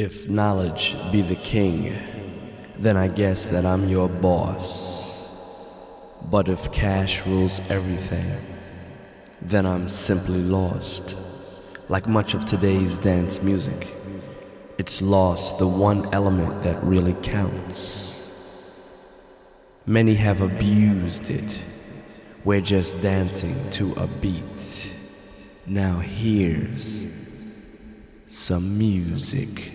If knowledge be the king, then I guess that I'm your boss. But if cash rules everything, then I'm simply lost. Like much of today's dance music, it's lost the one element that really counts. Many have abused it. We're just dancing to a beat. Now here's some music.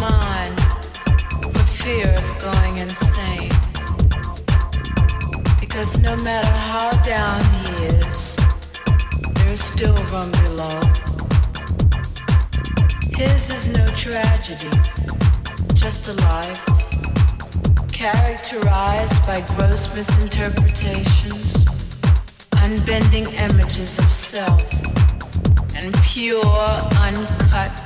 Mind for fear of going insane. Because no matter how down he is, there is still room below. His is no tragedy, just a life characterized by gross misinterpretations, unbending images of self, and pure, uncut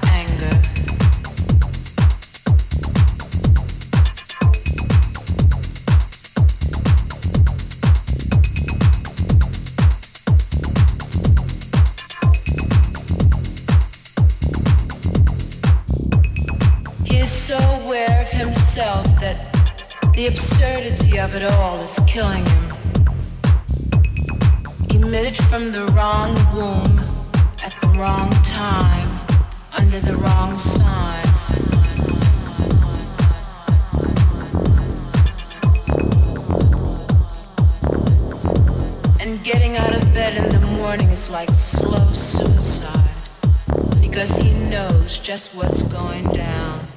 The absurdity of it all is killing him. Emitted from the wrong womb at the wrong time, under the wrong sign. And getting out of bed in the morning is like slow suicide because he knows just what's going down.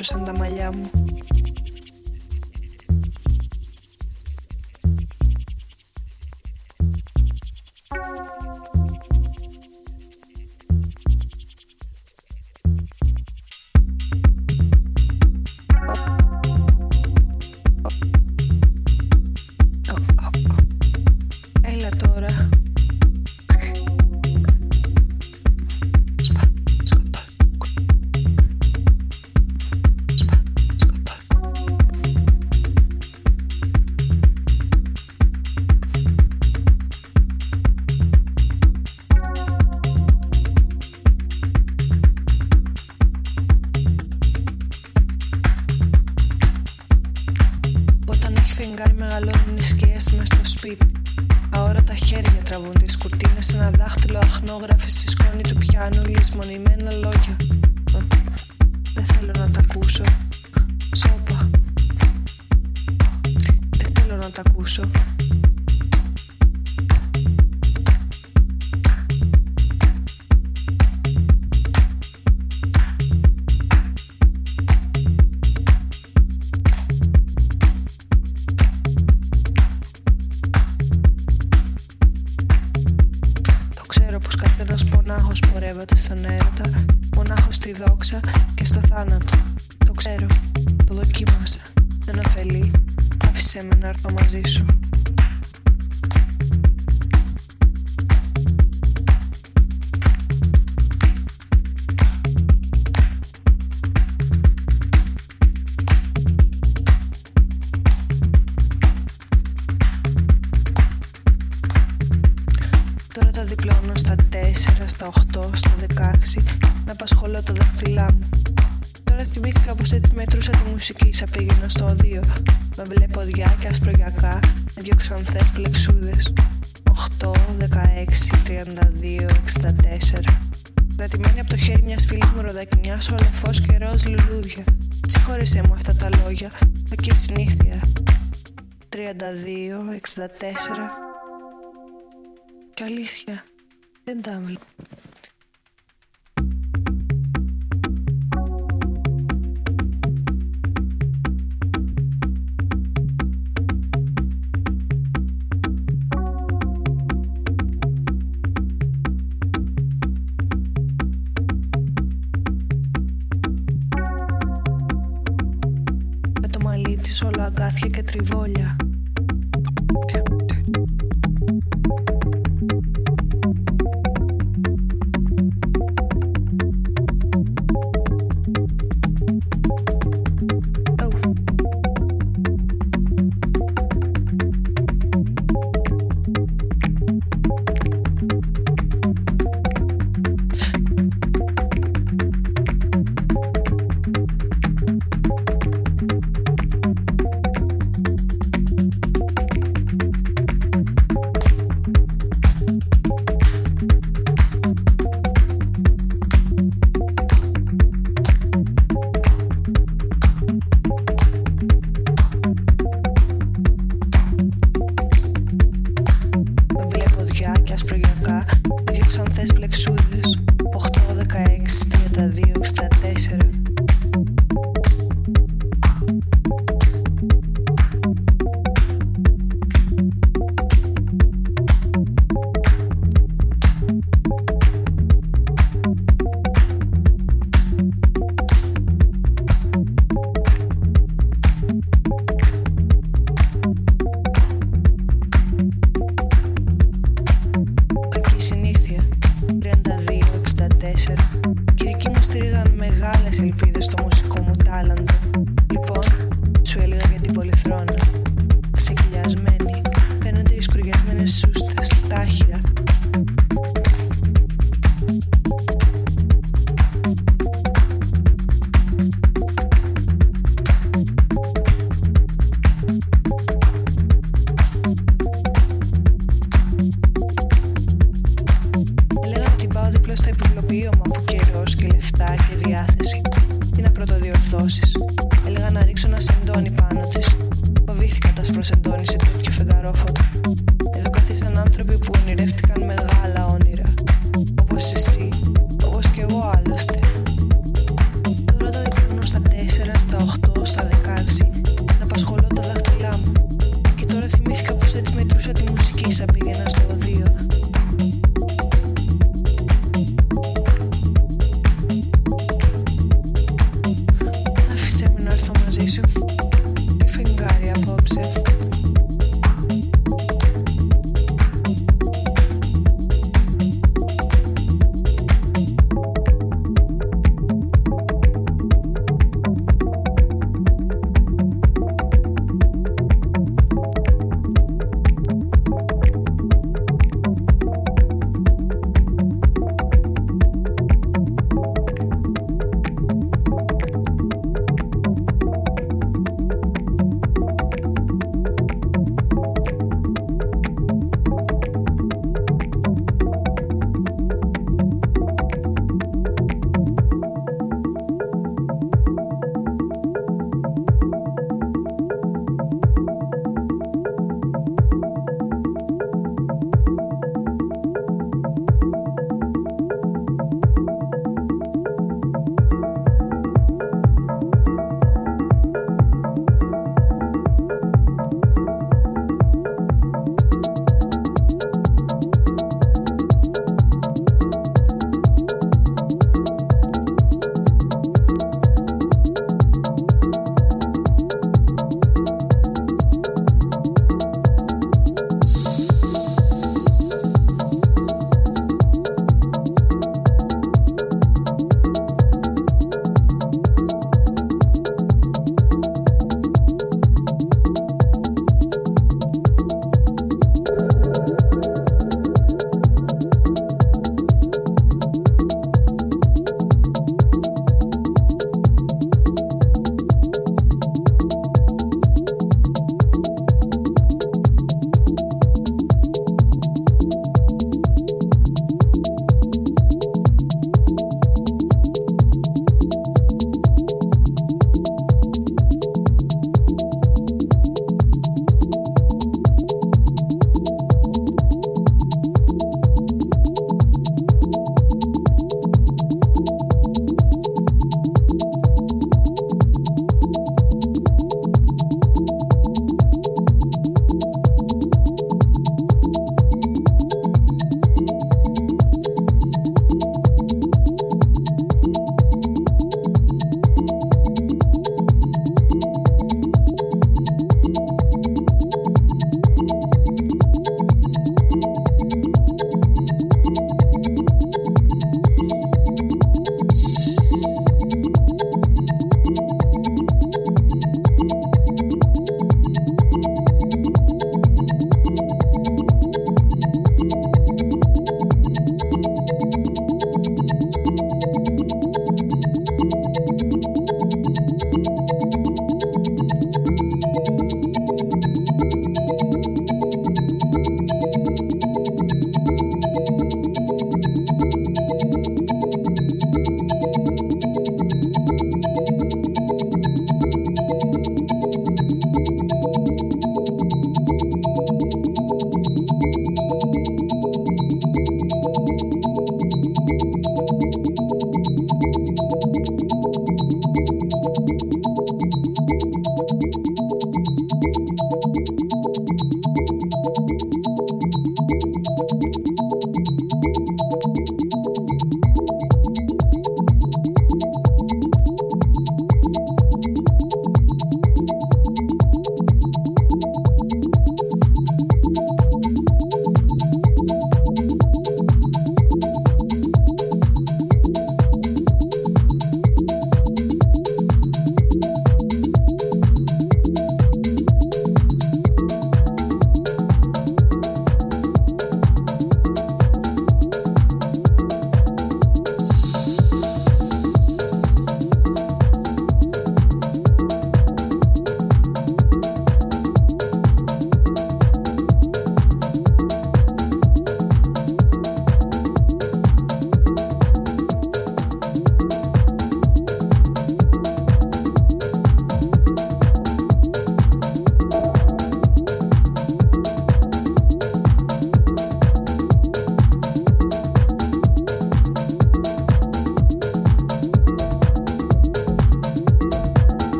Που άσπρεσαν τα μαλλιά μου. και αλήθεια δεν τα το και τριβόλια.